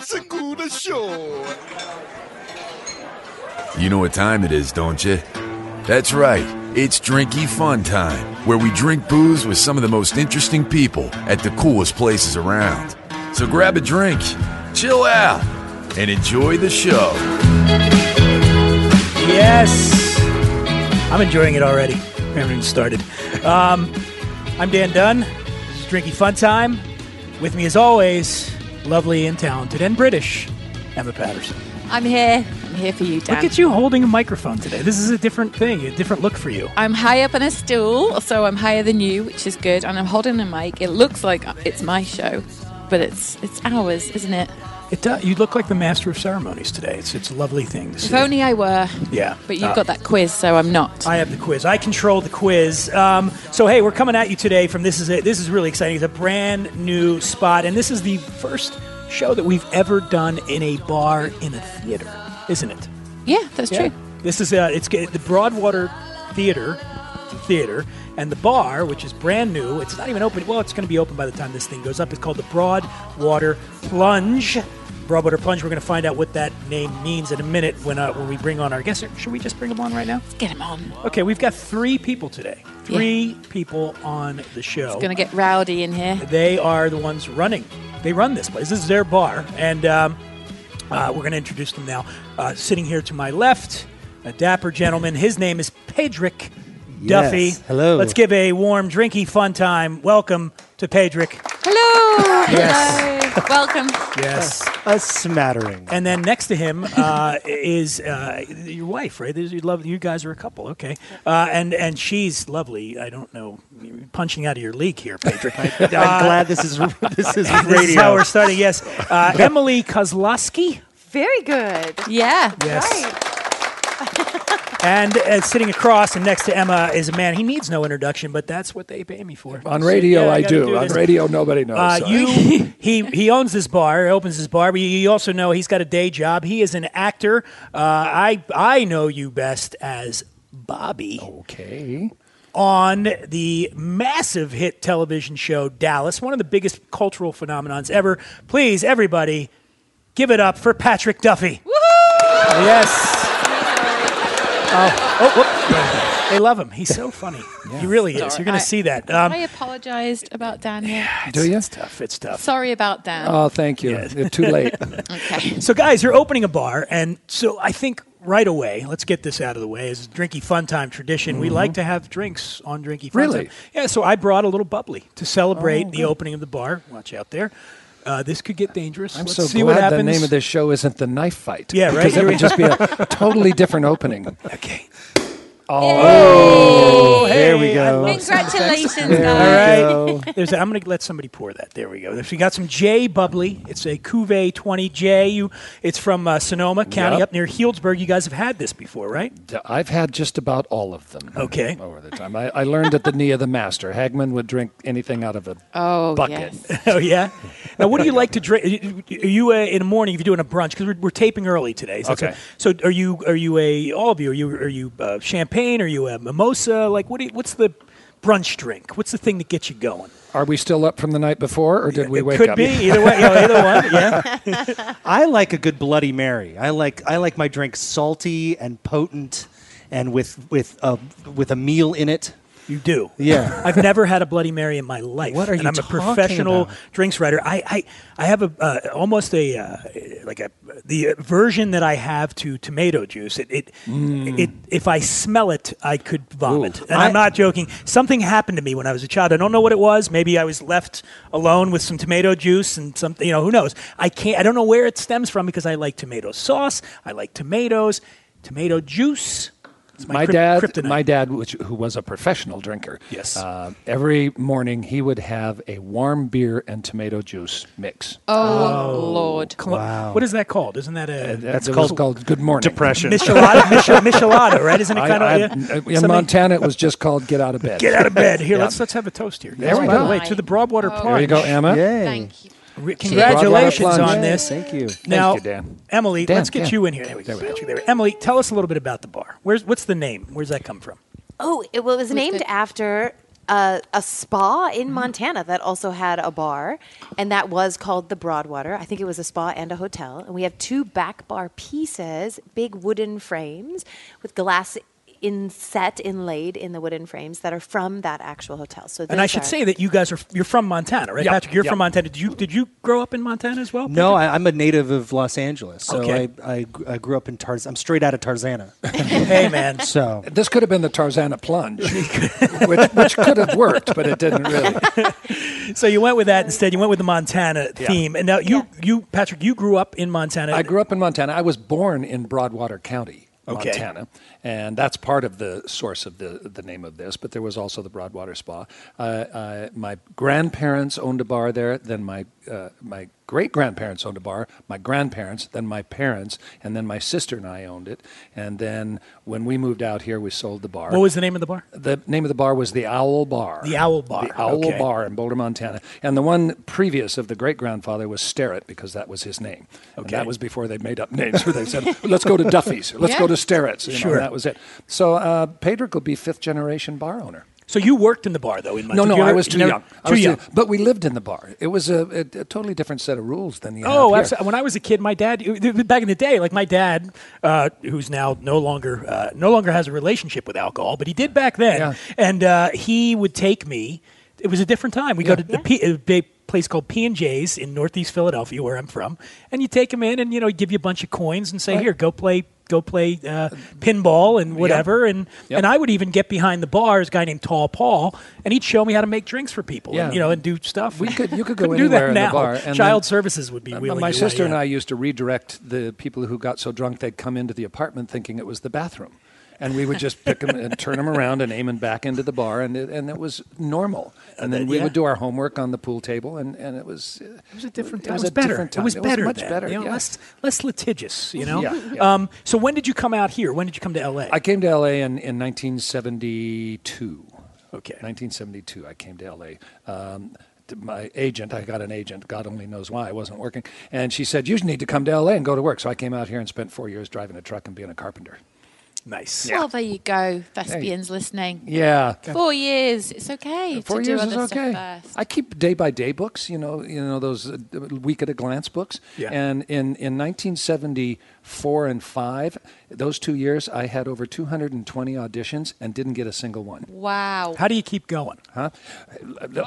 Segura Show. You know what time it is, don't you? That's right. It's Drinky Fun Time, where we drink booze with some of the most interesting people at the coolest places around. So grab a drink, chill out, and enjoy the show. Yes. I'm enjoying it already. We haven't even started. Um, I'm Dan Dunn. This is Drinky Fun Time. With me, as always, lovely and talented and British, Emma Patterson. I'm here. I'm here for you, Dan. Look at you holding a microphone today. This is a different thing, a different look for you. I'm high up on a stool, so I'm higher than you, which is good. And I'm holding a mic. It looks like it's my show, but it's it's ours, isn't it? It does. You look like the master of ceremonies today. It's it's a lovely thing to If only I were. Yeah. But you've Uh, got that quiz, so I'm not. I have the quiz. I control the quiz. Um, so hey, we're coming at you today from this is it. This is really exciting. It's a brand new spot, and this is the first show that we've ever done in a bar in a theater, isn't it? yeah, that's true. This is uh, it's the Broadwater Theater, theater, and the bar, which is brand new. It's not even open. Well, it's going to be open by the time this thing goes up. It's called the Broadwater Plunge. Broadwater Plunge. We're going to find out what that name means in a minute when uh, when we bring on our guests. Should we just bring them on right now? Let's get them on. Okay, we've got three people today. Three people on the show. It's going to get rowdy in here. They are the ones running. They run this place. This is their bar, and um, uh, we're going to introduce them now. Uh, sitting here to my left, a dapper gentleman. His name is Padraic Duffy. Yes, hello. Let's give a warm, drinky, fun time. Welcome to Padraic. Hello. Yes. Hello. Welcome. Yes. A smattering. And then next to him uh, is uh, your wife, right? You love you guys are a couple, okay? Uh, and and she's lovely. I don't know, you're punching out of your league here, Patrick. I'm glad this is this is radio. This is how we're starting. Yes, uh, Emily Kosloski, Very good. Yeah. yes, and uh, sitting across and next to Emma is a man. He needs no introduction, but that's what they pay me for. On So, radio, yeah, I gotta do. On this. radio, nobody knows. Uh, you, he he owns this bar, opens his bar. But you also know he's got a day job. He is an actor. Uh, I I know you best as Bobby okay. on the massive hit television show Dallas, one of the biggest cultural phenomenons ever. Please, everybody, give it up for Patrick Duffy. Yes. Oh, oh, whoop. They love him. He's so funny. He really is. You're going to see that. Um, I apologized about Dan Yeah, Do you? It's tough. It's tough. Sorry about Dan. Oh, thank you. You're too late. okay. So, guys, you're opening a bar, and so I think right away, let's get this out of the way. As a drinky fun time tradition, we like to have drinks on drinky fun Really? time. Yeah, so I brought a little bubbly to celebrate the opening of the bar. Watch out there. Uh, this could get dangerous. I'm Let's so see glad the name of this show isn't the knife fight. Yeah, right. Because it would just be a totally different opening. Okay. Oh, There we go. Congratulations, There guys. All we right. There's a, I'm going to let somebody pour that. There we go. If you got some J bubbly, it's a Cuvée 20J. You, it's from uh, Sonoma County Yep. up near Healdsburg. You guys have had this before, right? I've had just about all of them. Okay. Over the time, I, I learned at the knee of the master. Hagman would drink anything out of a Oh, bucket. yes. Oh yeah. Now, what do you like to drink? Are you uh, in the morning if you're doing a brunch because we're, we're taping early today? So, Okay. So, are you are you a all of you? Are you are you uh, champagne? Are you a mimosa? Like what? Do you, what's the brunch drink? What's the thing that gets you going? Are we still up from the night before, or did we it wake could up? be either way. Yeah, either one. Yeah. I like a good Bloody Mary. I like I like my drink salty and potent, and with with a with a meal in it. You do. Yeah. I've never had a Bloody Mary in my life. What are and I'm a professional about? drinks writer. I, I, I have a uh, almost a uh, like a the version that I have to tomato juice. It, it, it if I smell it, I could vomit. Ooh. and I'm not joking. Something happened to me when I was a child. I don't know what it was. Maybe I was left alone with some tomato juice and something. You know, who knows? I can't. I don't know where it stems from because I like tomato sauce. I like tomatoes. Tomato juice. It's my kryp- dad, kryptonite. my dad, which, who was a professional drinker, Yes. uh, every morning he would have a warm beer and tomato juice mix. Oh, Lord. Wow. What is that called? Isn't that a That's called called, called Good Morning. Depression. Michelada? Michel- Michelada, right? Isn't it I, kind I- of yeah? in Something- Montana, it was just called "Get Out of Bed." Get out of bed. Here, Yeah. let's let's have a toast here. There we By the go. way, to the Broadwater Oh. Plunge. There you go, Emma. Yay. Thank you. Re- Congratulations Plunge. on this. Thank you. Now, you, Dan. Emily, Dan, let's get Dan. you in here. There we go. Patrick, there. Emily, tell us a little bit about the bar. Where's what's the name? Where's that come from? Oh, it, well, it was named the- after a, a spa in mm-hmm. Montana that also had a bar, and that was called the Broadwater. I think it was a spa and a hotel. And we have two back bar pieces, big wooden frames with glass inset inlaid in the wooden frames that are from that actual hotel. So And I should are- say that you guys are you're from Montana, right, Yep, Patrick? You're yep. from Montana. Did you did you grow up in Montana as well? No, I, I'm a native of Los Angeles, so Okay. I, I, I grew up in Tarzan. I'm straight out of Tarzana. hey man. so This could have been the Tarzana plunge, which, which could have worked, but it didn't really. So you went with that instead. You went with the Montana theme, and now you you Patrick, you grew up in Montana. I grew up in Montana. I was born in Broadwater County, Okay. Montana, and that's part of the source of the the name of this. But there was also the Broadwater Spa. Uh, uh, my grandparents owned a bar there. Then my uh, my great grandparents owned a bar. My grandparents, then my parents, and then my sister and I owned it. And then when we moved out here, we sold the bar. What was the name of the bar? The name of the bar was the Owl Bar. The Owl Bar, The Owl okay. Bar in Boulder, Montana. And the one previous of the great grandfather was Sterrett because that was his name. And Okay. that was before they made up names where they said, let's go to Duffy's, let's Yeah. go to Sterrett's. You know, Sure. that was it. So uh, Padraic will be fifth generation bar owner. So you worked in the bar though in No, no, I was too young. I Too was young. but we lived in the bar. It was a, a, a totally different set of rules than you have Oh, here. absolutely. When I was a kid, my dad, back in the day, like my dad, uh, who's now no longer uh, no longer has a relationship with alcohol, but he did back then, Yeah. and uh, he would take me. It was a different time. We go to the P, a big place called P and J's in Northeast Philadelphia, where I'm from, and you take him in, and you know, he'd give you a bunch of coins and say. "Here, go play." Go play uh, pinball and whatever, and Yep. and I would even get behind the bar. This guy named Tall Paul, and he'd show me how to make drinks for people, Yeah. and, you know, and do stuff. We could- you could go do anywhere that in the now. bar, Child then- services would be Uh, my to do that, sister and yeah. I used to redirect the people who got so drunk they'd come into the apartment thinking it was the bathroom. And we would just pick them and turn them around and aim them back into the bar, and it, and it was normal. And then we yeah. would do our homework on the pool table, and, and it was It was a different. It It was was, a better. different It was time. It was better. much then, better, You know, yeah. less less litigious. You know. Yeah, yeah. Um, so when did you come out here? When did you come to L.A.? I came to LA in, in 1972. Okay. 1972, I came to LA. Um, my agent, I got an agent, God only knows why, I wasn't working. And she said, You need to come to LA and go to work. So I came out here and spent four years driving a truck and being a carpenter. Nice. Well, there you go, thespians listening. Yeah. Four years, it's okay Four to do years other is okay. stuff first. I keep day by day books, you know, you know those uh, week at a glance books. Yeah. And in in 1974 and five, those two years, I had over 220 auditions and didn't get a single one. wow. How do you keep going? Huh?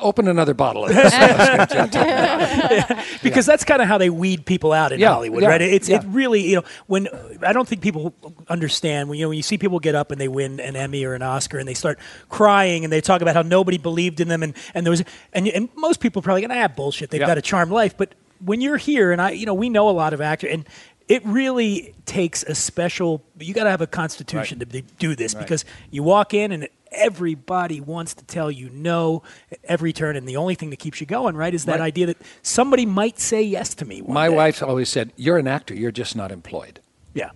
Open another bottle of this. Because that's kind of how they weed people out in Yeah, Hollywood, yeah, right? It's it really you know when I don't think people understand when you know when you see people get up and they win an Emmy or an Oscar and they start crying and they talk about how nobody believed in them and and there was and and most people probably going to have bullshit. They've Yeah. got a charmed life, but when you're here and I you know we know a lot of actors and. It really takes a special. You got to have a constitution to do this because you walk in and everybody wants to tell you no at every turn, and the only thing that keeps you going, right, is that idea that somebody might say yes to me. My day. wife always said, "You're an actor. You're just not employed." Yeah,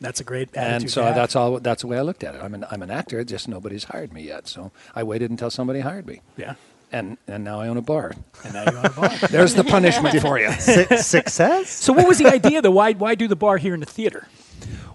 that's a great attitude. And so that's all. That's the way I looked at it. I'm an I'm an actor. Just nobody's hired me yet. So I waited until somebody hired me. yeah. And and now I own a bar. And now you're on a bar. There's the punishment for you. Su- success. so what was the idea though? Why why do the bar here in the theater?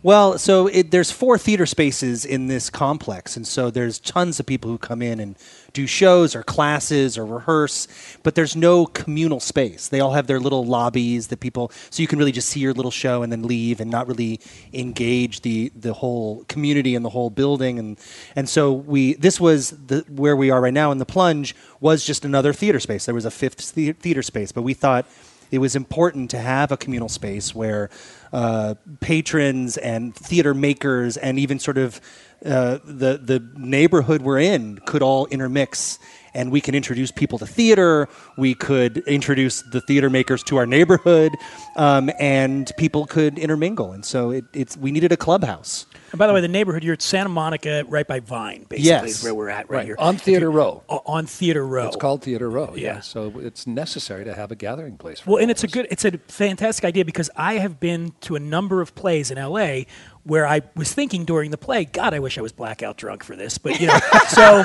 Well, so it, there's four theater spaces in this complex, and so there's tons of people who come in and do shows or classes or rehearse, but there's no communal space. They all have their little lobbies that people, so you can really just see your little show and then leave and not really engage the the whole community and the whole building. And and so we this was the where we are right now in the plunge was just another theater space. There was a fifth theater space, but we thought it was important to have a communal space where uh, patrons and theater makers and even sort of uh, the the neighborhood we're in could all intermix and we can introduce people to theater. We could introduce the theater makers to our neighborhood um, and people could intermingle. And so it, it's we needed a clubhouse And by the way, the neighborhood you're at Santa Monica, right by Vine, basically Yes. is where we're at right, Right. here On Theater Row. On Theater Row. It's called Theater Row. Yeah. Yeah. So it's necessary to have a gathering place. For Well, and it's a good, it's a fantastic idea because I have been to a number of plays in LA where I was thinking during the play, God, I wish I was blackout drunk for this. But, you know, so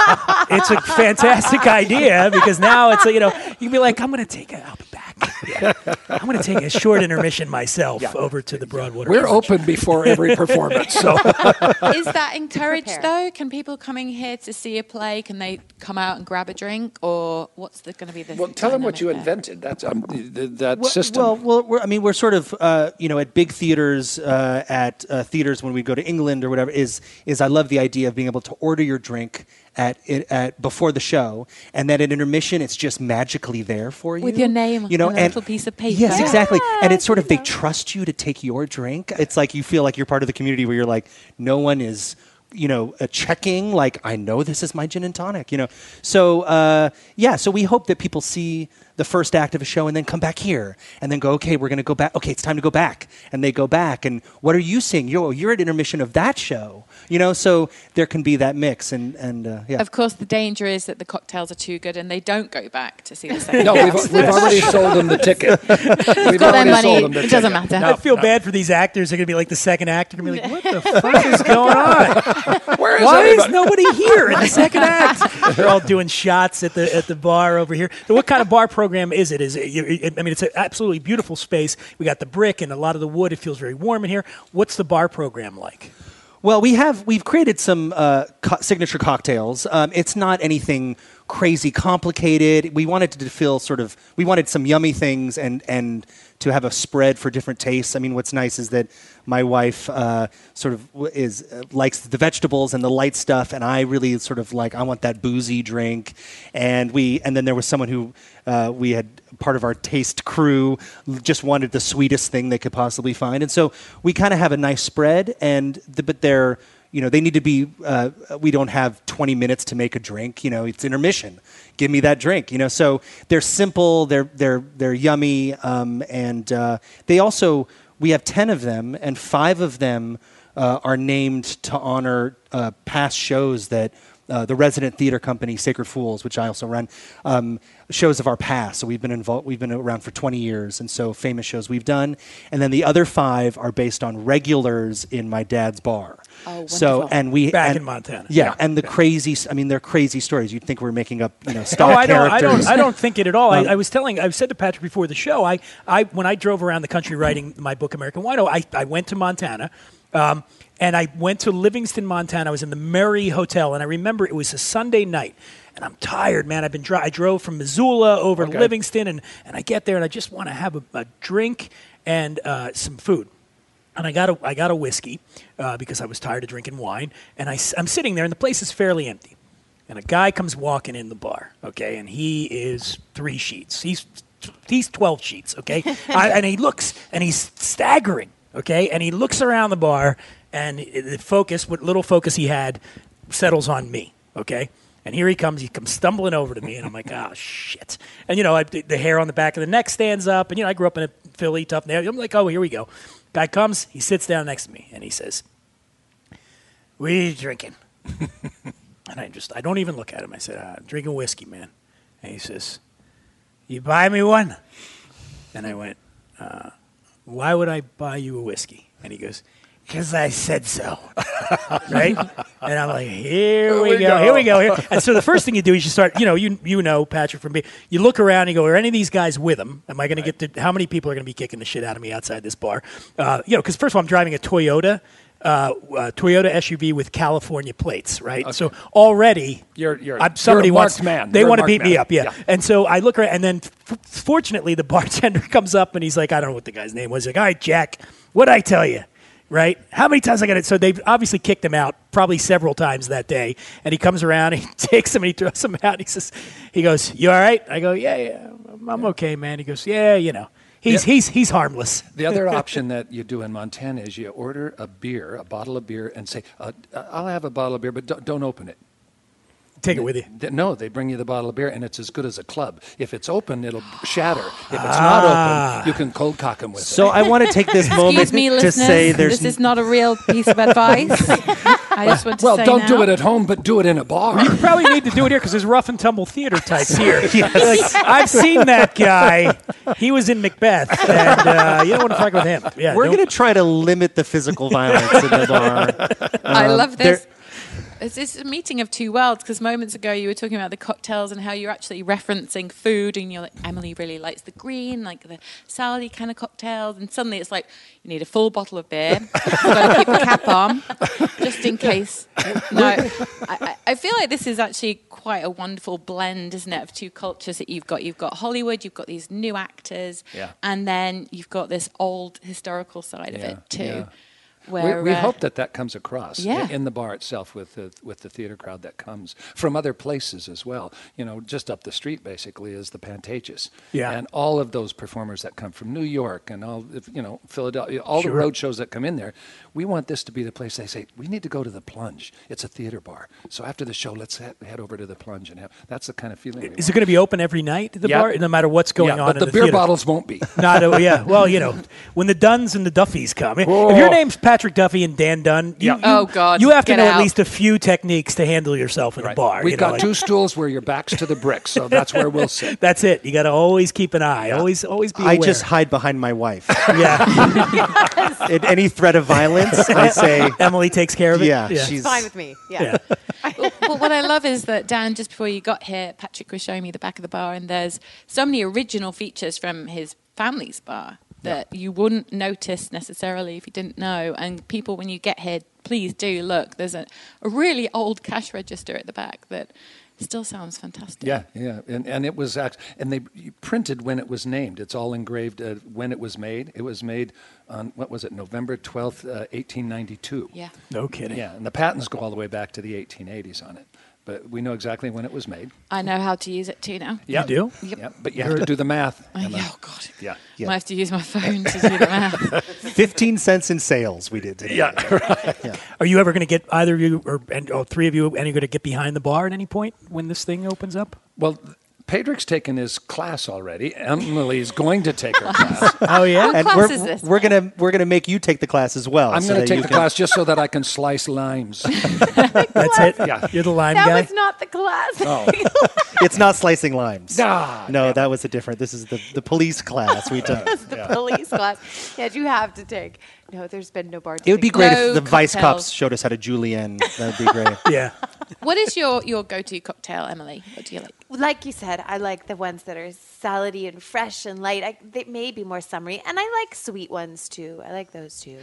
it's a fantastic idea because now it's, a, you know, you can be like, I'm going to take it, I'll be back. Yeah. I'm going to take a short intermission myself over to the Broadwater. We're Lounge. open before every performance, so Is that encouraged though? Can people coming here to see a play? Can they come out and grab a drink, or what's going to be the? well, tell them what you there? invented. That's um, th- th- that Well, system. Well, well we're, I mean, we're sort of, uh, you know, at big theaters, uh, at uh, theaters when we go to England or whatever. Is is I love the idea of being able to order your drink at it at before the show, and then at intermission, it's just magically there for you With your name you know, on a and little piece of paper. Yes, exactly. And it's sort of they know. trust you to take your drink. It's like you feel like you're part of the community where you're like, no one is. You know, uh, checking like I know this is my gin and tonic. You know, so uh, yeah. So we hope that people see the first act of a show and then come back here and then go, okay, we're going to go back. Okay, it's time to go back. And they go back. And what are you seeing? Yo, you're at intermission of that show. You know, so there can be that mix. And, and uh, yeah. Of course, the danger is that the cocktails are too good and they don't go back to see the second. no, we've, we've already sold them the ticket. We've got their already money. sold them the It doesn't ticket. matter. I feel bad for these actors. They're going to be like the second act. They're going to be like, what the fuck is going on? Where is Why is nobody here in the second act? They're all doing shots at the at the bar over here. So what kind of bar program is it? Is it- I mean, it's an absolutely beautiful space. We got the brick and a lot of the wood. It feels very warm in here. What's the bar program like? Well, we have we've created some uh, co- signature cocktails. Um, it's not anything crazy complicated. We wanted to feel sort of we wanted some yummy things and and to have a spread for different tastes. I mean, what's nice is that my wife uh, sort of is uh, likes the vegetables and the light stuff, and I really sort of like I want that boozy drink. And we and then there was someone who uh, we had part of our taste crew just wanted the sweetest thing they could possibly find, and so we kind of have a nice spread. And the, but they're you know they need to be. Uh, we don't have 20 minutes to make a drink. You know, it's intermission. Give me that drink. You know, so they're simple. They're they're they're yummy, um, and uh, they also we have 10 of them, and five of them uh, are named to honor uh, past shows that uh, the resident theater company Sacred Fools, which I also run, um, shows of our past. So we've been involved. We've been around for 20 years, and so famous shows we've done. And then the other five are based on regulars in my dad's bar. Oh, so and we Back and- in Montana. Yeah, Yeah. and the crazy. I mean, they're crazy stories. You'd think we're making up, you know, No, stock Oh, I don't. I characters. don't. I don't think it at all. Um, I, I was telling. I said to Patrick before the show. I, I when I drove around the country writing my book American Wino, I, I went to Montana, um, and I went to Livingston, Montana. I was in the Murray Hotel, and I remember it was a Sunday night. And I'm tired, man. I've been dri- I drove from Missoula over to Livingston, and, and I get there, and I just want to have a, a drink and uh, some food and I got a I got a whiskey uh, because I was tired of drinking wine, and I, I'm sitting there, and the place is fairly empty, and a guy comes walking in the bar, okay, and he is three sheets, he's he's twelve sheets, okay, I, and he looks and he's staggering, okay, and he looks around the bar, and the focus, what little focus he had, settles on me, okay. And here he comes. He comes stumbling over to me, and I'm like, "Oh shit!" And you know, I, the hair on the back of the neck stands up, and you know, I grew up in a Philly tough neighborhood. I'm like, "Oh, here we go." Guy comes, he sits down next to me, and he says, "What are you drinking?" and I just, I don't even look at him. I said, uh, "I'm drinking whiskey, man." And he says, "You buy me one?" And I went, uh, "Why would I buy you a whiskey?" And he goes, "Because I said so." right? And I'm like, "Here we, go, here we go." Here. And so the first thing you do is you start, you know, you you know Patrick from me. You look around, and you go, "Are any of these guys with him? Am I going to get to? How many people are going to be kicking the shit out of me outside this bar?" Uh, you know, because first of all, I'm driving a Toyota. Uh, uh, Toyota SUV with California plates, right? So already, You're- you're- I'm, somebody you're wants man. They You're want to beat me up, yeah. Yeah. And so I look around, and then f- fortunately, the bartender comes up and he's like, I don't know what the guy's name was. He's like, all right, Jack, what'd I tell you? Right? How many times I got it? So they've obviously kicked him out probably several times that day. And he comes around, he takes him, and he throws him out. He says, he goes, you all right? I go, yeah, yeah, I'm, okay, man. He goes, yeah, you know, he's he's he's harmless. The other option that you do in Montana is you order a beer, a bottle of beer, and say, uh, "I'll have a bottle of beer, but don't, don't open it." Take it with you. Th- No, they bring you the bottle of beer, and it's as good as a club. If it's open, it'll shatter. If it's not open, you can cold cock them with So it. So I want to take this moment Excuse me, to listeners. say there's this is not a real piece of advice. I just want to say, Well, say don't do it at home, but do it in a bar. You probably need to do it here because there's rough and tumble theater types here. Like, I've seen that guy. He was in Macbeth, and uh, you don't want to fuck with him. Yeah, We're don't- going to try to limit the physical violence in the bar. I Um, love there- this. It's, it's a meeting of two worlds because moments ago you were talking about the cocktails and how you're actually referencing food and you're like, Emily really likes the green, like the salady kind of cocktails. And suddenly it's like, you need a full bottle of beer. You've got to keep the cap on just in case. No, I, I- feel like this is actually quite a wonderful blend, isn't it, of two cultures that you've got. You've got Hollywood, you've got these new actors, Yeah. and then you've got this old historical side of it too. yeah. Where, we we uh, hope that that comes across Yeah. in the bar itself with the with the theater crowd that comes from other places as well. You know, just up the street basically is the Pantages. Yeah. and all of those performers that come from New York and all if- you know Philadelphia, all Sure. the road shows that come in there. We want this to be the place they say we need to go to the Plunge. It's a theater bar. So after the show, let's head, head over to the Plunge and have. That's the kind of feeling. Is it going to be open every night the Yeah. bar, no matter what's going yeah, on? but in the, the, beer theater? bottles won't be. Not a, yeah. Well, you know, when the Dunns and the Duffys come. If your name's Patrick Duffy and Dan Dunn, you, Yeah. you- Oh, God, you have to get know at least a few techniques to handle yourself in a bar. We've you know, got like- two stools where your back's to the bricks, so that's where we'll sit. That's it. You got to always keep an eye. Always, always be I aware. just hide behind my wife. yeah. At any threat of violence, I say, Emily takes care of it. yeah, she's fine with me. Yeah. but what I love is that Dan, just before you got here, Patrick was showing me the back of the bar, and there's so many original features from his family's bar that you wouldn't notice necessarily if you didn't know. And people, when you get here, please do look. There's a, a really old cash register at the back that still sounds fantastic. Yeah, yeah, and and it was act- and they printed when it was named. It's all engraved uh, when it was made. It was made on what was it, November twelfth, uh, eighteen ninety two. Yeah. No kidding. Yeah, and the patents go all the way back to the eighteen eighties on it, but we know exactly when it was made. I know how to use it too now. Yeah, do? Yep. Yeah, but you have to do the math. Oh, Emma. yeah, oh, God. Yeah. Yeah. I have to use my phone to do the math. 15 cents in sales we did today. Yeah, Are you ever going to get either of you or and, oh, three of you? Any going to get behind the bar at any point when this thing opens up? Well, Padraic's taken his class already. Emily's going to take her class. Oh yeah. What And class we're, is this? we're gonna we're gonna make you take the class as well. I'm so going that to take you the can- class just so that I can slice limes. That's it. Yeah. You're the lime That guy. was not the class. Oh. It's not slicing limes. Ah, no, that was a different. This is the, the police class we took. the police class. Yeah, you have to take. No, there's been no bar. It would be great No if the vice cocktails. cops showed us how to julienne. That would be great. yeah. what is your, your go to cocktail, Emily? What do you like? Like you said, I like the ones that are salady and fresh and light. I, they may be more summery, and I like sweet ones too. I like those too.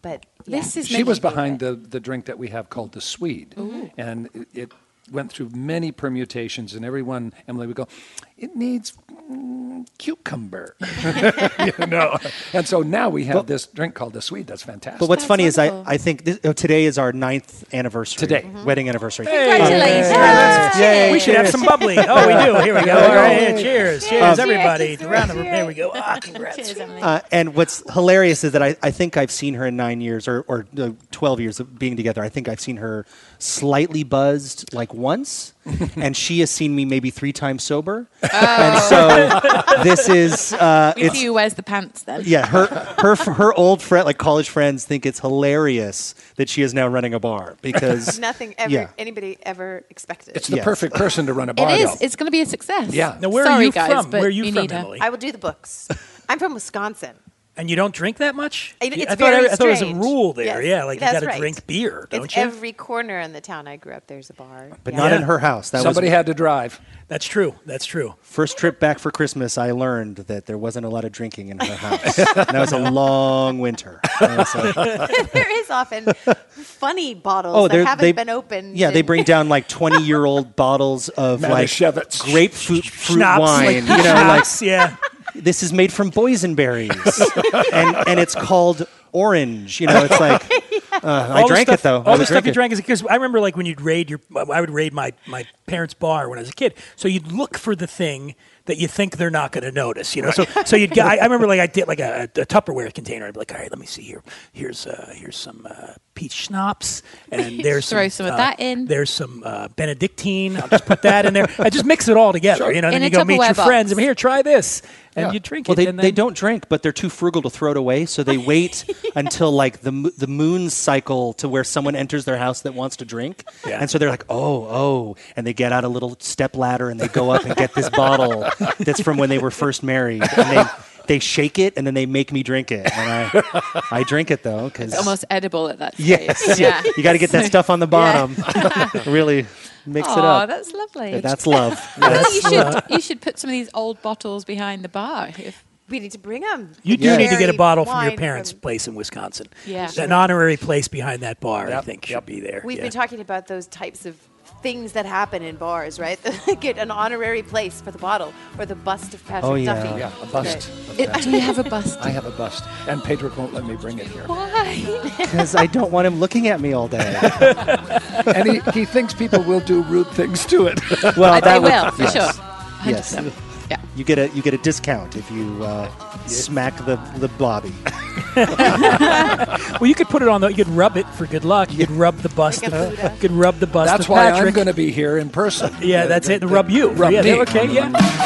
But yeah. This is she was behind the, the drink that we have called the Swede. And it, it went through many permutations, and everyone, Emily would go, it needs mm, cucumber. you know? And so now we have this drink called the Swede. That's fantastic. But what's That's funny is I. I think this, oh, today is our ninth anniversary. Today. Wedding anniversary. Congratulations. Yay. We should have some bubbly. Oh, we do. Here we go. All right. yeah, cheers. Cheers, Um, everybody. Cheers. Round of Cheers. There we go. Ah, congrats. Cheers, Uh, and what's hilarious is that I, I think I've seen her in nine years or, or uh, 12 years of being together. I think I've seen her slightly buzzed like once, and she has seen me maybe three times sober. And so this is, uh, we see who wears the pants then. yeah, her, her, her old friend, like college friends, think it's hilarious that she is now running a bar because nothing ever Yeah. anybody ever expected. it's the Yes. perfect person to run a bar. It is. though. It's going to be a success. Yeah. Now, where Sorry, are you guys, from? but Where are you, you from, need a- Emily? I will do the books. I'm from Wisconsin. And you don't drink that much? It- it's I thought, very I, thought it was a rule there. Yes, yeah, like you got to right. drink beer, don't it's you? every corner in the town I grew up. There's a bar. but Yeah. not Yeah. in her house. That Somebody was had to drive. That's true. That's true. first trip back for Christmas. I learned that there wasn't a lot of drinking in her house. that was a long winter. A- there is often funny bottles Oh, that they're- haven't they- been opened. Yeah, they bring down like twenty-year-old bottles of like grapefruit fruit Schnapps, wine. like you know, like yeah. This is made from boysenberries, and and it's called orange. You know, it's like uh, I drank stuff, it though. I All the stuff you drank is because I remember like when you'd raid your, I would raid my my parents' bar when I was a kid. So you'd look for the thing that you think they're not going to notice, you know. So so you'd get. I, I remember like I did like a, a Tupperware container. I'd be like, all right, let me see here. Here's uh, here's some uh, peach schnapps, and there's Throw some, some of uh, that in. There's some uh, Benedictine. I'll just put that in there. I just mix it all together, you know. And In then you go meet your box. friends. And here, try this, and Yeah. you drink Well, it. they, and they don't drink, but they're too frugal to throw it away. So they wait until like the the moon cycle to where someone enters their house that wants to drink, Yeah. and so they're like, oh, oh, and they get out a little step ladder and they go up and get this bottle that's from when they were first married, and they they shake it and then they make me drink it, and I I drink it though because It's almost edible at that stage. yes, Yeah. you got to get that stuff on the bottom, really mix it up. Oh, that's lovely. That's love. I think you should you should put some of these old bottles behind the bar. If, We need to bring them. You do need to get a bottle from your Wine parents' place in Wisconsin. Yeah. An honorary place behind that bar, I think, yep. should be there. We've Yeah. been talking about those types of things that happen in bars, right? Get an honorary place for the bottle or the bust of Patrick Oh, yeah. Duffy. Yeah, a bust. Okay. do you have a bust? I have a bust, and Patrick won't let me bring it here. Why? Because I don't want him looking at me all day. and he, he thinks people will do rude things to it. Well, they that would- will for yes. sure. 100%. Yes. Yeah. You get a you get a discount if you uh, smack the the bobby. Well, you could put it on the. You could rub it for good luck. You could rub the bust. Like of, you could rub the bust. That's of why Patrick. I'm going to be here in person. Yeah, that's it. Rub you. Rub yeah, me. Okay. Yeah.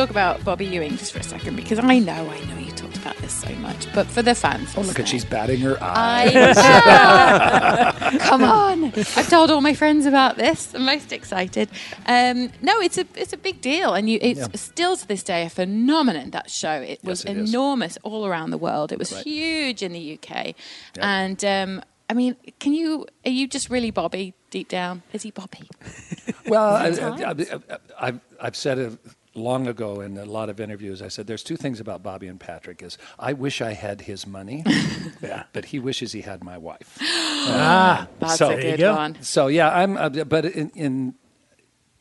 Talk about Bobby Ewing just for a second? Because I know I know you talked about this so much, but for the fans. Oh, look at she's batting her eyes. I. Come on! I've told all my friends about this. I'm most excited. Um, no, it's a it's a big deal, and you it's still to this day a phenomenon. That show it was Yes, it is. enormous all around the world. It was Right. huge in the UK, and um, I mean, can you are you just really Bobby deep down? Is he Bobby? Well. I, have I've said it long ago in a lot of interviews. I said there's two things about Bobby and Patrick: is I wish I had his money, Yeah. but he wishes he had my wife. Ah. That's So- a There you good go. one. So yeah, I'm. Uh, but in, in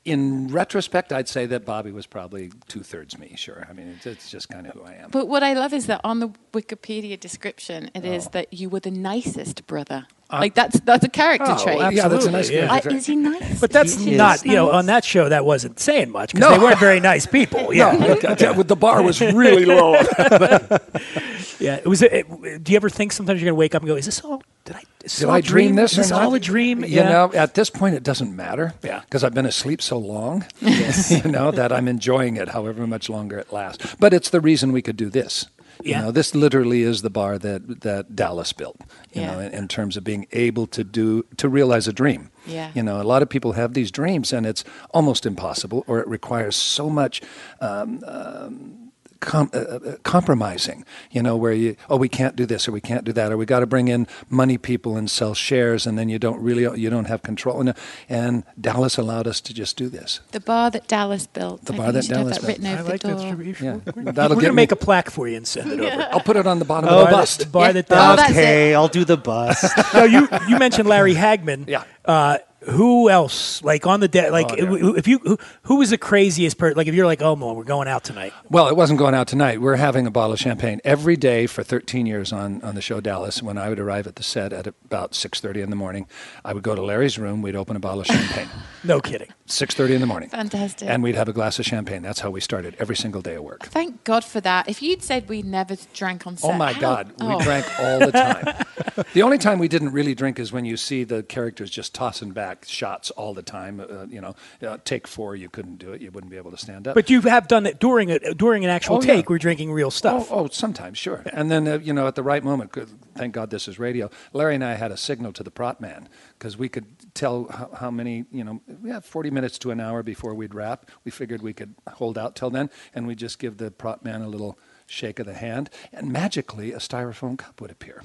in retrospect, I'd say that Bobby was probably two thirds me. Sure, I mean it's, it's just kind of who I am. But what I love is that on the Wikipedia description, it is Oh. that you were the nicest brother. Uh, like that's that's a character oh, trait. yeah, that's a nice. Absolutely, yeah. I, character. is he nice? But that's He not, you know, on that show that wasn't saying much because No. they weren't very nice people. Yeah, Yeah, the bar was really low. yeah. It was. It, do you ever think sometimes you're going to wake up and go, "Is this all? Did I? Is this Did all I a dream this? Is this or all a dream? You know, at this point, it doesn't matter. Yeah. Because I've been asleep so long. Yes. you know that I'm enjoying it, however much longer it lasts. But it's the reason we could do this. Yeah. You know, this literally is the bar that that Dallas built. You Yeah. know, in, in terms of being able to do to realize a dream. Yeah. You know, a lot of people have these dreams, and it's almost impossible, or it requires so much. Um, um, Com- uh, uh, compromising, you know, where you oh we can't do this or we can't do that or we got to bring in money people and sell shares and then you don't really you don't have control and, and Dallas allowed us to just do this. the bar that Dallas built. The I bar that you Dallas have that built. written I over like the that. door. We're Yeah, going that'll to make a plaque for you and send it over. I'll put it on the bottom Oh, of the bar bust. the bar Yeah. that Oh, Dallas. okay, I'll do the bus. no, you you mentioned Larry Hagman. Yeah. Uh, who else? Like on the deck? Oh, like Oh, yeah. if you who, who was the craziest person? Like if you're like, oh, man we're going out tonight. Well, it wasn't going out tonight. We're having a bottle of champagne every day for 13 years on, on the show Dallas. When I would arrive at the set at about 6:30 in the morning, I would go to Larry's room. We'd open a bottle of champagne. No kidding. 6:30 in the morning. Fantastic. And we'd have a glass of champagne. That's how we started every single day of work. Thank God for that. If you'd said we never drank on set, Oh my how- God, oh. we drank all the time. the only time we didn't really drink is when you see the characters just tossing back shots all the time. Uh, you know, uh, take four, you couldn't do it. You wouldn't be able to stand up. But you have done it during a during an actual Oh, yeah. take. We're drinking real Oh, stuff. oh, sometimes, sure. And then, uh, you know, at the right moment, thank God this is radio, Larry and I had a signal to the prop man because we could tell how, how many, you know, we had 40 minutes to an hour before we'd wrap. We figured we could hold out till then, and we'd just give the prop man a little shake of the hand, and magically a styrofoam cup would appear.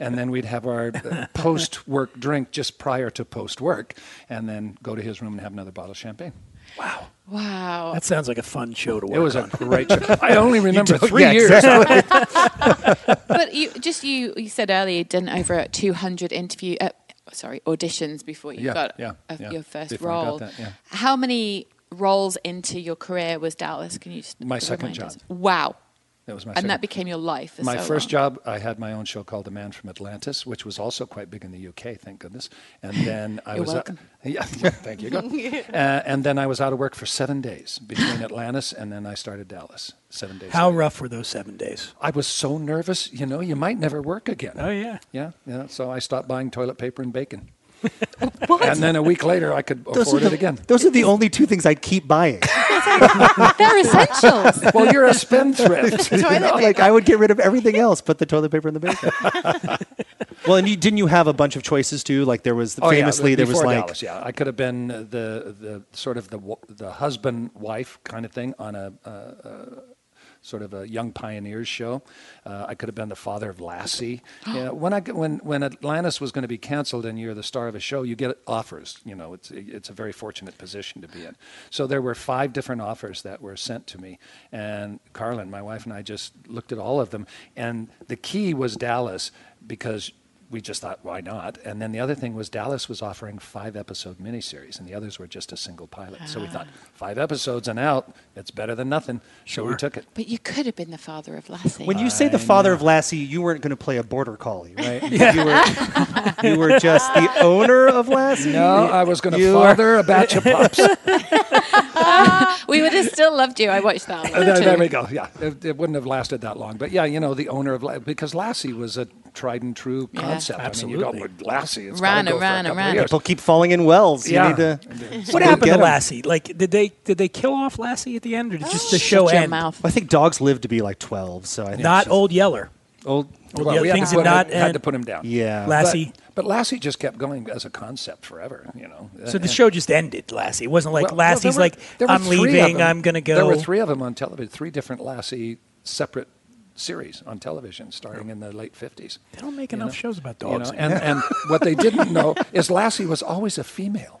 and then we'd have our uh, post work drink just prior to post work, and then go to his room and have another bottle of champagne. Wow. Wow. That sounds like a fun show to work It was a great show. I only remember don't- three yeah, years. exactly. but you just you you said earlier you'd done over 200 interview uh, sorry auditions before you Yeah, got yeah, a- yeah. your first Before role. that, yeah. How many roles into your career was Dallas? Can you just My second remind us? job. Wow. That was my and second. that became your life. My so first long. job, I had my own show called The Man from Atlantis, which was also quite big in the UK, thank goodness. And then I You're was welcome. Uh, yeah, yeah, thank you. Go. uh, and then I was out of work for seven days between Atlantis and then I started Dallas. Seven days. How later. rough were those seven days? I was so nervous. You know, you might never work again. Oh, yeah. Yeah, yeah. So I stopped buying toilet paper and bacon. and then a week later, I could Those are, afford it again. those are the only two things I'd keep buying. They're essentials. well, you're a spendthrift. You know, like I would get rid of everything else but the toilet paper and the bacon. well, and you, didn't you have a bunch of choices too? Like there was Oh, yeah, famously there was like Dallas, yeah, I could have been the the sort of the the husband wife kind of thing on a, a, a sort of a young pioneers show. Uh, I could have been the father of Lassie. yeah, when I when when Atlantis was going to be canceled and you're the star of a show, you get offers. You know, it's it's a very fortunate position to be in. So there were five different offers that were sent to me, and Carlyn, my wife, and I just looked at all of them. And the key was Dallas because we just thought, why not? And then the other thing was Dallas was offering five episode miniseries, and the others were just a single pilot. So we thought, ah. five episodes and out, it's better than nothing. So we took it. But you could have been the father of Lassie. when you say the father of Lassie, you weren't going to play a border collie, right? You were you were just the owner of Lassie. No, I was going to You are- father a batch of pups. we would have still loved you. I watched that one. Uh, there, too. there we go. Yeah, it, it wouldn't have lasted that long. But yeah, you know, the owner of because Lassie was a tried and true Yeah. concept. I mean, you Absolutely. Lassie. It's Ran and go ran and couple ran. People keep falling in wells. You Yeah. need to. What happened get to 'em. Lassie? Like, did they did they kill off Lassie at the end, or did just the oh, show end? mouth. I think dogs live to be like twelve, so I think Not Old Yeller. old. Well, Yeah, we had, things to put, not him- had to put him down. Yeah. Lassie. But, but Lassie just kept going as a concept forever, you know. So the show just ended. Lassie. It wasn't like Well, well, Lassie's there were- like, I'm leaving. I'm gonna go. There were three of them on television, three different Lassie separate series on television starting in the late 50s. They don't make enough know? shows about You dogs. know, and, and what they didn't know is Lassie was always a female.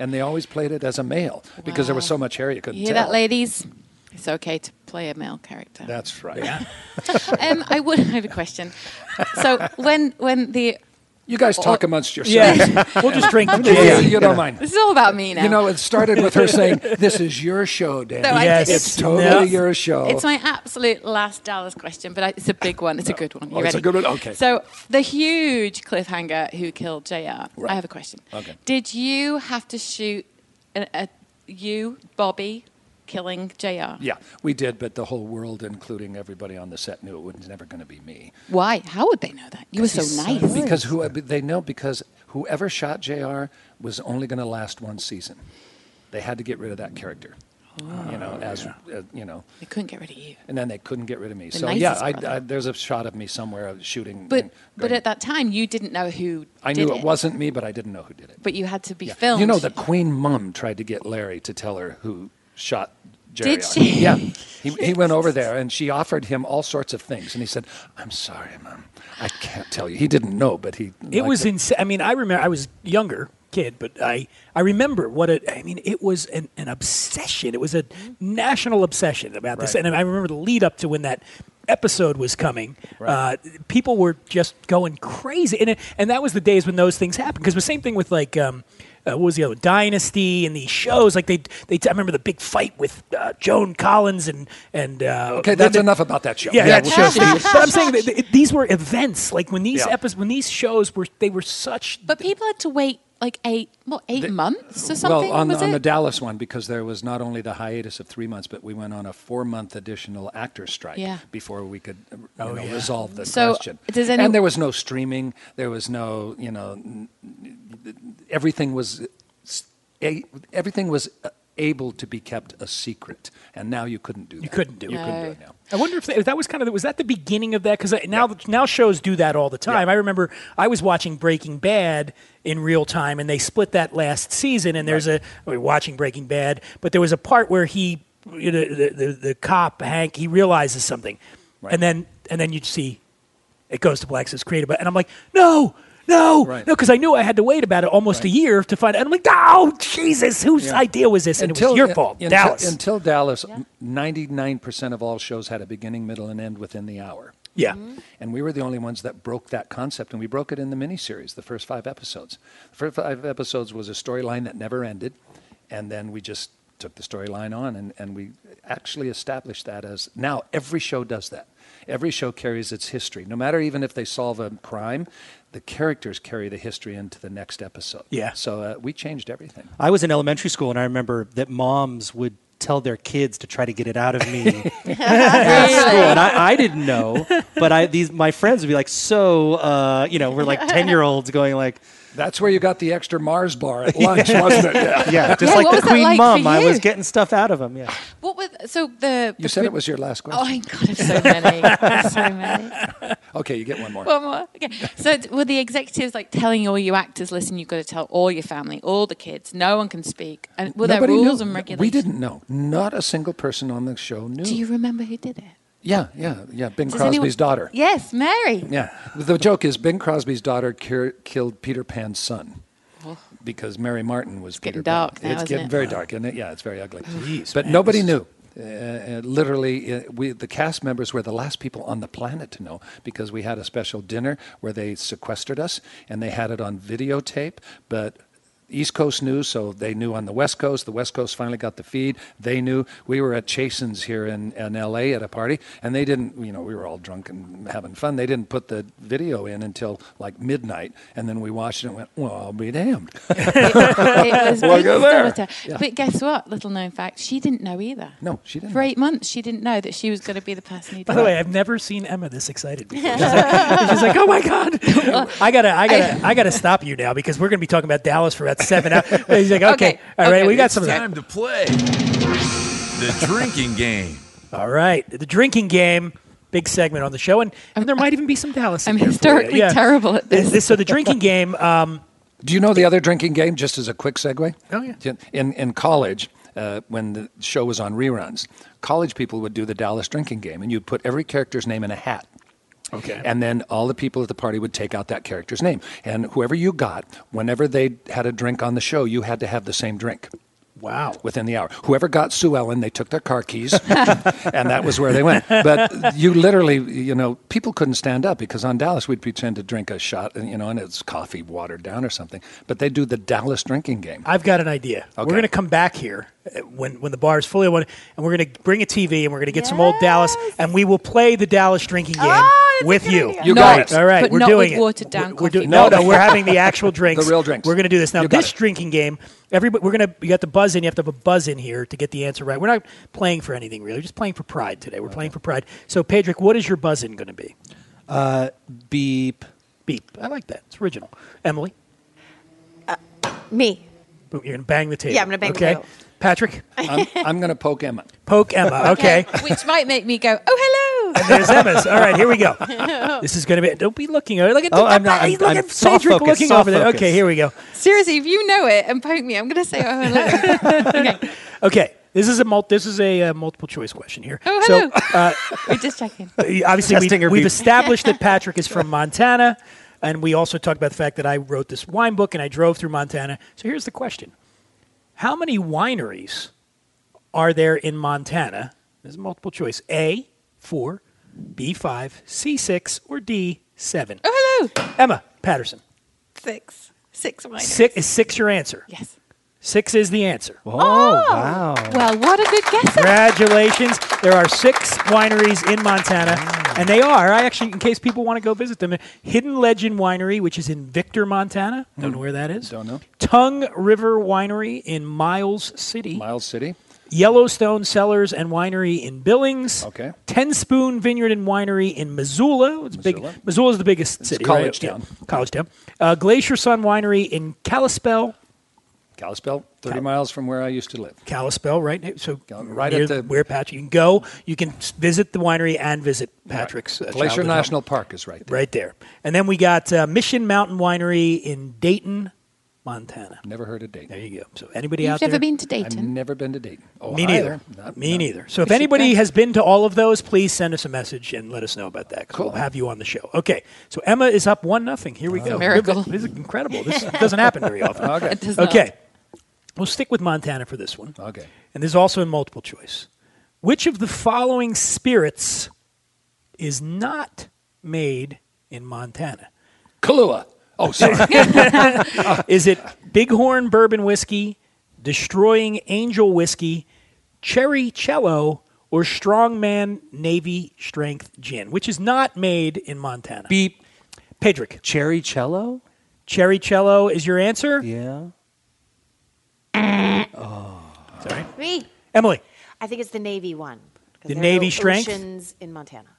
And they always played it as a male because there was so much hair you couldn't You hear tell. that, ladies? It's okay to play a male character. That's right. um, I would have a question. So when when the You guys talk amongst yourselves. yeah, we'll just drink the Yeah, you don't mind. this is all about me now. You know, it started with her saying, "This is your show, Dan. No, I Yes. It's totally No. your show." It's my absolute last Dallas question, but I, it's a big one. It's a good one. You Oh, it's a good one? Okay. So the huge cliffhanger who killed Jr. Right. I have a question. Okay. Did you have to shoot a, a, you, Bobby, killing Jr.? yeah, we did, but the whole world, including everybody on the set, knew it was never going to be me. Why? How would they know that? You were so nice. Because who they know because whoever shot Jr. was only going to last one season. They had to get rid of that character. you know, as uh, you know, They couldn't get rid of you. and then they couldn't get rid of me. The so yeah, I. I, there's a shot of me somewhere shooting. But and but at that time, you didn't know who. I did knew it wasn't me, but I didn't know who did it. But you had to be Yeah. filmed. You know, the Queen Mum tried to get Larry to tell her who shot Jerry. Did she? Yeah. He, he went over there and she offered him all sorts of things. And he said, I'm sorry, Mum. I can't tell you. He didn't know, but he. It was insane. I mean, I remember I was younger kid, but I I remember what it. I mean, it was an, an obsession. It was a national obsession about this, Right. and I remember the lead up to when that episode was coming. Uh, people were just going crazy, and it, and that was the days when those things happened. Because the same thing with like. Um, uh, what was the other? Dynasty and these shows like they they I remember the big fight with uh, Joan Collins and and uh, Okay, that's Linda- enough about that show. yeah, Yeah, that we'll show. but I'm saying that th- these were events. Like when these Yeah. episodes, when these shows were, they were such. But people had to wait like eight, what, eight months or something? Well, on, was on the Dallas one, because there was not only the hiatus of three months, but we went on a four-month additional actor strike Yeah. before we could uh, Oh, know, yeah. resolve the So, question. does any- and there was no streaming. There was no, you know, n- n- everything was everything was uh, able to be kept a secret, and now you couldn't do that. You couldn't do You it. couldn't do it now. I wonder if that, if that was kind of the- was that the beginning of that because now now shows do that all the time. Yeah. I remember I was watching Breaking Bad in real time, and they split that last season. And there's a we were watching Breaking Bad, but there was a part where he you know, the, the the cop Hank he realizes something, Right. and then and then you see it goes to black says created, by- and I'm like no. No, Right. no, because I knew I had to wait about it almost a year to find out. I'm like, oh, Jesus, whose idea was this? And it was your fault, until, Dallas. Until Dallas, 99% of all shows had a beginning, middle, and end within the hour. yeah. Mm-hmm. And we were the only ones that broke that concept, and we broke it in the miniseries, the first five episodes. The first five episodes was a storyline that never ended, and then we just took the storyline on, and, and we actually established that as now every show does that. Every show carries its history. No matter even if they solve a crime, the characters carry the history into the next episode. Yeah. So uh, we changed everything. I was in elementary school, and I remember that moms would tell their kids to try to get it out of me at school, and I, I didn't know. But I these my friends would be like, so uh, you know, we're like ten year olds going like, That's where you got the extra Mars bar at lunch, wasn't it? Yeah. yeah, just Yeah, like the Queen like for Mom. I was getting stuff out of them. Yeah. What was so the? You the said pro- it was your last oh, question. Oh question. my god, so many, so many. Okay, you get one more. One more. Okay. So were the executives like telling all you actors, listen, you've got to tell all your family, all the kids, no one can speak, and were Nobody there rules knew. and regulations? We didn't know. Not a single person on the show knew. Do you remember who did it? Yeah, yeah, yeah. Bing Does Crosby's anyone- daughter. Yes, Mary. Yeah. The joke is Bing Crosby's daughter cur- killed Peter Pan's son. Because Mary Martin was Peter getting dark Pan. now, it's isn't getting it? very dark, and it, yeah, it's very ugly. Jeez, but man, nobody this knew. Uh, uh, literally, uh, we the cast members were the last people on the planet to know because we had a special dinner where they sequestered us and they had it on videotape. But East Coast knew, so they knew on the West Coast. The West Coast finally got the feed. They knew. We were at Chasen's here in, in L.A. at a party, and they didn't. You know, we were all drunk and having fun. They didn't put the video in until like midnight, and then we watched it and went, "Well, I'll be damned." it was Look Big's there. daughter. But guess what? Little known fact, she didn't know either. No, she didn't For know. eight months, she didn't know that she was going to be the person who did By the it. way, I've never seen Emma this excited before. She's like, she's like, "Oh my god, I gotta, I gotta, I gotta stop you now because we're gonna be talking about Dallas for about seven hours." He's like, "Okay, Okay, all right, okay, we got It's some time to play the drinking game. All right, the drinking game, big segment on the show, and, and there might even be some Dallas. I'm there for you. historically Yeah. terrible at And this. so the drinking game. Um, Do you know the other drinking game? Just as a quick segue. Oh, yeah. In in college, uh, when the show was on reruns, college people would do the Dallas drinking game, and you'd put every character's name in a hat. Okay. And then all the people at the party would take out that character's name, and whoever you got, whenever they had a drink on the show, you had to have the same drink. wow. within the hour. Whoever got Sue Ellen, they took their car keys, and that was where they went. But you literally, you know, people couldn't stand up because on Dallas we'd pretend to drink a shot, you know, and it's coffee watered down or something. But they do the Dallas drinking game. I've got an idea. We're going to come back here uh, when when the bar is fully open, and we're going to bring a TV and we're going to get some old Dallas, and we will play the Dallas drinking game Oh, that's a with you. You Not- got it. All right, but we're not doing with it. watered down We're, we're coffee. doing no, No. no. We're having the actual drinks. The real drinks. We're going to do this now. You This drinking game, everybody, we're going to. You got the buzz in. You have to have a buzz in here to get the answer right. We're not playing for anything really. We're just playing for pride today. We're playing for pride. So, Padraic, what is your buzz in going to be? Uh, beep. Beep. I like that. It's original. Emily, uh, Me. boom, you're going to bang the table. Yeah, I'm gonna bang the okay? table. Patrick, I'm, I'm going to poke Emma. poke Emma. Okay. Which might make me go, oh, hello. There's Emma's. All right, here we go. This is going to be. Don't be looking. Look at. Oh, I'm not- He's I'm- looking. I'm soft Padraic focus, looking soft over there. focus. Okay, here we go. Seriously, if you know it and poke me, I'm going to say, oh, hello. okay. Okay, this is a mul- This is a uh, multiple choice question here. Oh, So, hello. We're just checking. obviously, Testing we, her we've beep. established that Patrick is from Montana, and we also talked about the fact that I wrote this wine book and I drove through Montana. So here's the question: How many wineries are there in Montana? This is multiple choice: A four, B five, C six, or D seven. Oh, hello. Emma Patterson. Six. Six wineries. Six is six your answer. Yes. Six is the answer. Oh, wow. Well, what a good guess. Congratulations. There are six wineries in Montana, and they are, I actually, in case people want to go visit them, Hidden Legend Winery, which is in Victor, Montana. Don't hmm. know where that is. Don't know. Tongue River Winery in Miles City. Miles City. Yellowstone Cellars and Winery in Billings. Okay. Ten Spoon Vineyard and Winery in Missoula. It's big. Missoula. Missoula is the biggest city. college right? town. Yeah, college town. Uh, Glacier Sun Winery in Kalispell. Kalispell, 30 miles from where I used to live. Kalispell, right? So Right near at the- where Patrick. You can go. You can visit the winery and visit Patrick's uh, Glacier childhood home. National Park is right there. right there. And then we got uh, Mission Mountain Winery in Dayton, Montana. Never heard of Dayton. There you go. So anybody You've out never been to Dayton? I've Dayton. never been to Dayton. Oh, Me neither. Not- Me not- neither. So if We should anybody go. has been to all of those, please send us a message and let us know about that. Cool. We'll have you on the show. Okay. So Emma is up one nothing. Here we oh. go. miracle. This is incredible. This doesn't happen very often. Okay. It does not. Okay. We'll stick with Montana for this one. Okay. And this is also in multiple choice. Which of the following spirits is not made in Montana? Kahlua. Oh, sorry. Is it Bighorn Bourbon Whiskey, Destroying Angel Whiskey, Cherry Cello, or Strongman Navy Strength Gin, which is not made in Montana? Beep. Padraic, Cherry cello? Cherry Cello is your answer? Yeah. oh. Sorry. Me. Emily, I think it's the Navy one. The Navy no strength? Oceans in Montana.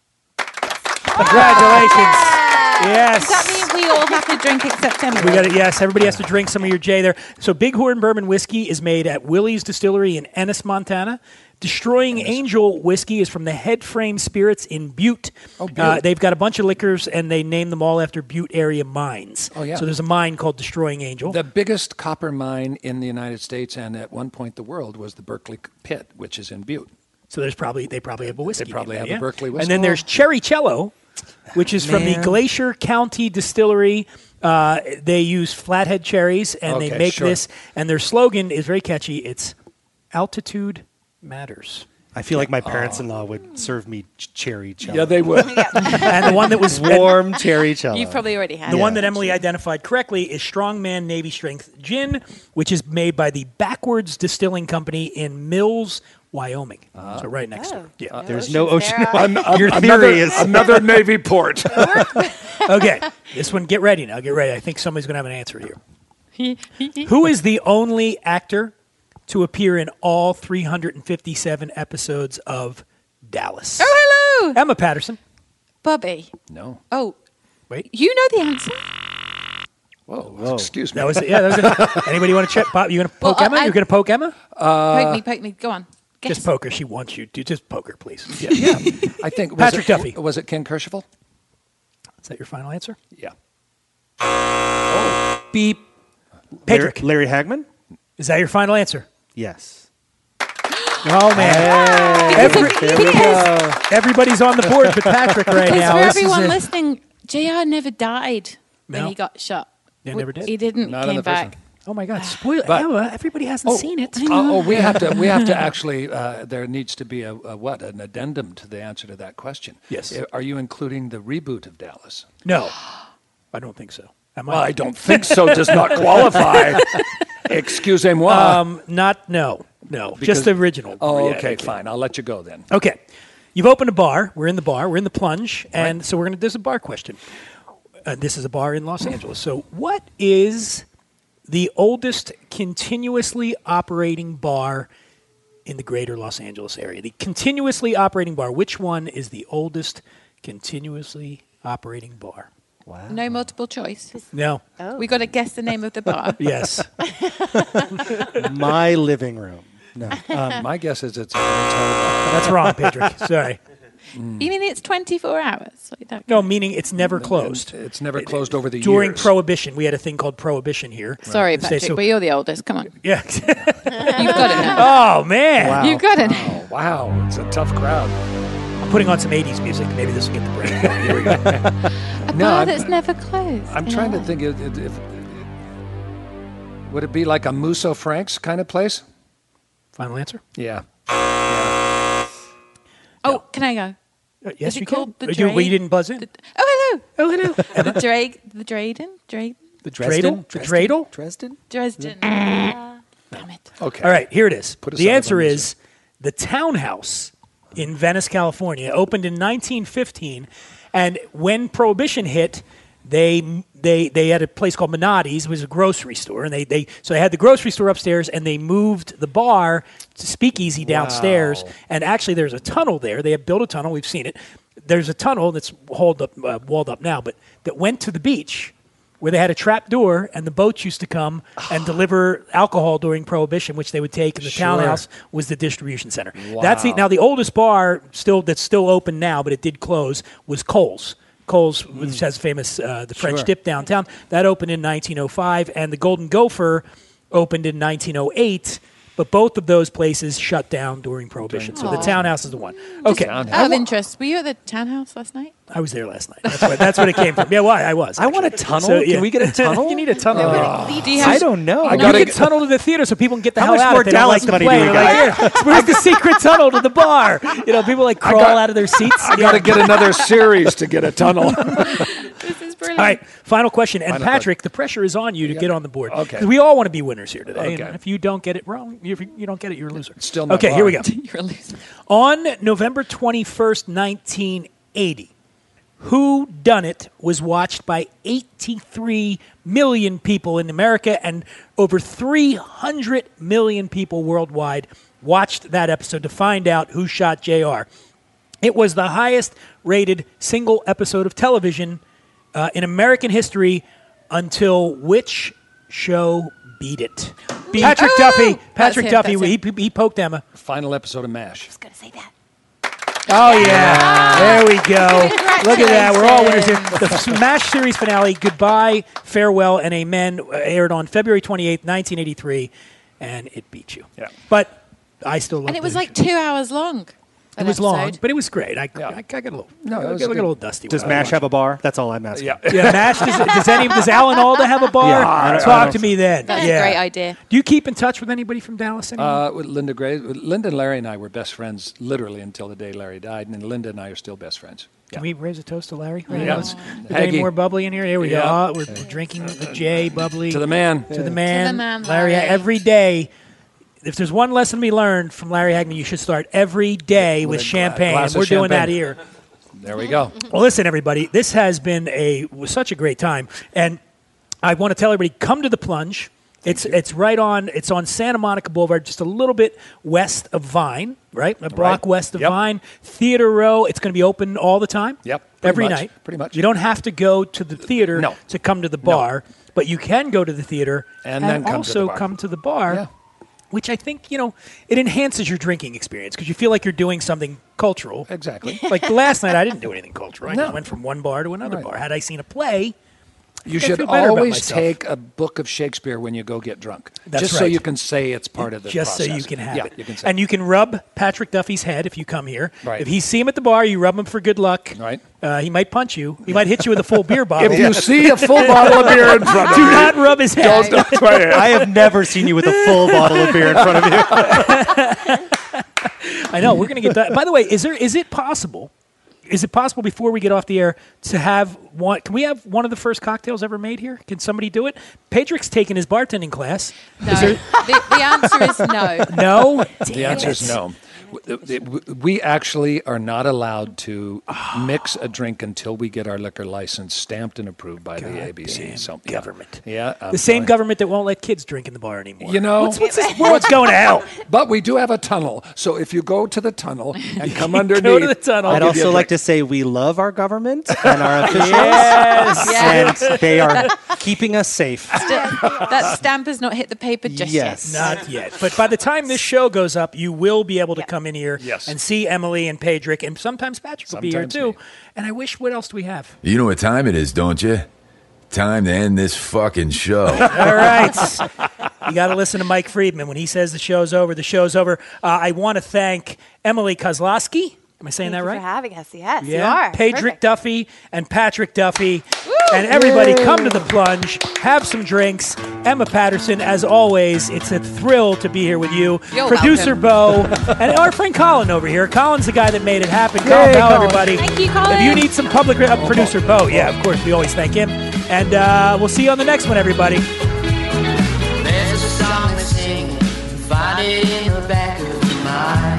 Congratulations. Yes. Does that mean we all have to drink except Emily? We got it. Yes, everybody has to drink some of your J there. So, Bighorn Bourbon Whiskey is made at Willie's Distillery in Ennis, Montana. Destroying Angel Whiskey is from the Head Frame Spirits in Butte. Oh, Butte. Uh, they've got a bunch of liquors, and they name them all after Butte area mines. Oh, yeah. So there's a mine called Destroying Angel. The biggest copper mine in the United States and at one point the world was the Berkeley Pit, which is in Butte. so there's probably they probably have a whiskey. They probably have that, a Berkeley whiskey. And then there's Cherry Cello, which is from the Glacier County Distillery. Uh, they use flathead cherries, and they make sure. this. And their slogan is very catchy. It's altitude matters. I feel like my parents-in-law would serve me ch- cherry cello. Yeah, they would. and the one that was warm cherry cello. You've probably already had The it. one that Emily identified correctly is Strongman Navy Strength Gin, which is made by the Backwards Distilling Company in Mills, Wyoming. Uh-huh. so right next door. Oh. Yeah. Oh, There's no ocean. there. Your another, theory is another Navy port. okay, this one. Get ready now. Get ready. I think somebody's going to have an answer here. Who is the only actor to appear in all 357 episodes of Dallas? Oh, hello, Emma Patterson. Bobby. no. Oh, Wait, you know the answer. Whoa, excuse me. that was it. Yeah, that was it. Anybody want to check? Bob, you going to poke Well, Emma? I- You're going to poke Emma? poke me, uh, poke me. Go on. Guess. Just poker. She wants you to. Just poker, please. Yeah. yeah, I think was Patrick it, Duffy. Was it Ken Kercheval? Is that your final answer? Yeah. Oh. beep. Padraic. Larry, Larry Hagman? Is that your final answer? Yes. Oh man, Every- everybody's on the board but Patrick right Because now. for everyone listening, JR never died when he got shot. Yeah, W- never did. He didn't. Not in came the back. one. Oh my God! Spoil But- Emma. Everybody hasn't seen it. Uh, oh, we have to. We have to actually. Uh, there needs to be a, a what? An addendum to the answer to that question. Yes. Are you including the reboot of Dallas? No, I don't think so. Am I? Well, I don't think so. Does not qualify. Excusez-moi. Um, not no, no. Because- just the original. oh, Yeah, okay, okay. fine. I'll let you go then. Okay, you've opened a bar. We're in the bar. We're in the plunge, and so we're gonna. There's a bar question. Uh, this is a bar in Los Angeles. So, what is the oldest continuously operating bar in the greater Los Angeles area? The continuously operating bar. Which one is the oldest continuously operating bar? Wow. No multiple choice. No. Oh. We got to guess the name of the bar. Yes. My living room. No. Um, my guess is it's a hotel. That's wrong, Padraic. Sorry. Mm. You mean it's 24 hours? Like? No, meaning it's never closed. It's never closed over the years. During years. Prohibition, we had a thing called Prohibition here. Sorry, Patrick, so- but you're the oldest. Come on. Yeah. You've got it now. oh man. Wow. You've got it now. Oh, wow, it's a tough crowd. I'm putting on some 80s music. Maybe this will get the brain. going. Here we go. A No, bar I'm- that's never closed. I'm in trying to think if, if, if would it be like a Musso Franks kind of place? Final answer? Yeah. Oh, can I go? Uh, yes, Is it you called can. the Uh, you, well, you didn't buzz in. The- oh, hello, Oh, hello. hello. the Drake, the Drayden, Drayden, The dreidel? The dreidel? Dresden? Dresden. Ah, damn it. Okay. All right, here it is. Put us the out of answer our is the townhouse in Venice, California, opened in 1915, and when Prohibition hit, they they they had a place called Menotti's, it was a grocery store, and they, they so they had the grocery store upstairs, and they moved the bar to Speakeasy downstairs, Wow. and actually there's a tunnel there. They have built a tunnel. We've seen it. There's a tunnel that's hauled up, uh, walled up now, but that went to the beach where they had a trap door and the boats used to come and deliver alcohol during prohibition which they would take and the Sure. townhouse was the distribution center that's the now the oldest bar still that's still open now but it did close was cole's Coles, which has famous uh, the French Sure. dip downtown. That opened in 1905, and the Golden Gopher opened in 1908. But both of those places shut down during Prohibition. So the townhouse is the one. Okay, Townhouse. Out of interest, were you at the townhouse last night? I was there last night. That's, what, that's what it came from. Yeah, why I was. I want a tunnel. So, yeah. Can we get a tunnel? you need a tunnel. Oh. Do you I don't know. I You gotta can get- tunnel to the theater so people can get the How hell much out more if they Dallas like to money do we They're like, "Here, where's the secret tunnel to the bar? You know, people like crawl got- out of their seats. I got to get another series to get a tunnel. This is brilliant. All right, final question. And Final Patrick, the pressure is on you to get on the board. Okay. 'Cause we all want to be winners here today. Okay. And if you don't get it wrong, if you you don't get it, you're a loser. Still not okay. Here we go. You're a loser. On November 21st, 1980, Who Done It was watched by 83 million people in America and over 300 million people worldwide watched that episode to find out who shot JR. It was the highest rated single episode of television uh, in American history until which show beat it? Patrick Oh! Duffy. Patrick him, Duffy. He, he poked Emma. Final episode of MASH. was going to say that. Oh yeah, there we go. Look at that. We're all winners here. The Smash series finale, "Goodbye, Farewell, and Amen," aired on February 28th, 1983, and it beat you. Yeah. But I still love it. And it was like two hours long. It that was long, but it was great. I, Yeah. I, I got a little, No, I was got a little dusty. Does. Mash have a bar? That's all I'm asking. Yeah. Yeah, Mash. Does, does any? Does Alan Alda have a bar? Yeah, I- I Talk don't- to me then. That's yeah. a great idea. Do you keep in touch with anybody from Dallas anymore? Uh, with Linda Gray, Linda and Larry and I were best friends literally until the day Larry died, and Linda and I are still best friends. Can we raise a toast to Larry? Right Yeah. Is there any more bubbly in here? Here we Yeah. go. We're, we're drinking the J bubbly. To the man. to the man, man, Larry. Larry. Every day, if there's one lesson we learned from Larry Hagman, you should start every day with, gla- champagne. We're doing that here. There we go. Well, listen, everybody, this has been a was such a great time, and I want to tell everybody come to the plunge. It's it's right on it's on Santa Monica Boulevard, just a little bit west of Vine, right? A block Right. west of Yep. Vine, Theater Row. It's going to be open all the time. Yep, pretty every much, night, pretty much. You don't have to go to the theater No. to come to the bar, but you can go to the theater And then come to the also bar. come to the bar. Yeah. Which I think you know it enhances your drinking experience because you feel like you're doing something cultural. Exactly. Like last night, I didn't do anything cultural. I No. just went from one bar to another Right. bar. Had I seen a play, You should feel better about always take a book of Shakespeare when you go get drunk. That's just so you can say it's part of the just so you can have yeah, it. You can say and you can rub Patrick Duffy's head if you come here. Right. If you see him at the bar, you rub him for good luck. Right. Uh, he might punch you. He might hit you with a full beer bottle. If you see a full bottle of beer in front of do you, not rub his head. don't try it. I have never seen you with a full bottle of beer in front of you. I know we're going to get that. By the way, is there is it possible? Is it possible before we get off the air to have one? Can we have one of the first cocktails ever made here? Can somebody do it? Patrick's taking his bartending class. No. the, the answer is no. No, The answer is no. We actually are not allowed to mix a drink until we get our liquor license stamped and approved by the ABC. So yeah. government. Yeah, I'm The same telling- government that won't let kids drink in the bar anymore. You know, what's, what's, this, what's going to hell? but we do have a tunnel. So if you go to the tunnel and come underneath, Go to the tunnel. I'll I'd give you a also like to say we love our government and our officials, Yes. and they are keeping us safe. that stamp has not hit the paper just Yes. yet. Not yet. But by the time this show goes up, you will be able to come in here Yes. and see Emily and Padraic, and sometimes Patrick will be here too. me. And I wish, what else do we have? You know what time it is, don't you? Time to end this fucking show. All right. you got to listen to Mike Friedman. When he says the show's over, the show's over. Uh, I want to thank Emily Kosloski. Am I saying Thank that you right? for having us. Yes, you Yeah, are. Padraic Perfect. Duffy and Patrick Duffy. And everybody come to the plunge, have some drinks. Emma Patterson, as always, it's a thrill to be here with you. You're Producer Bo and our friend Colin over here. Colin's the guy that made it happen. Colin Bell, everybody. Thank you, Colin. If you need some public uh, producer Bo, yeah, of course, we always thank him. And uh, we'll see you on the next one, everybody. There's a song they sing, find it in the back of your mind.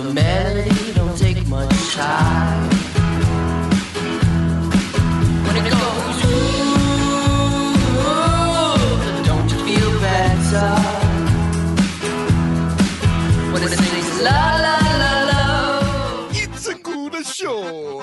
The melody don't take much time. When it goes, ooh, don't you feel better? When it sings la la la la. It's a good show.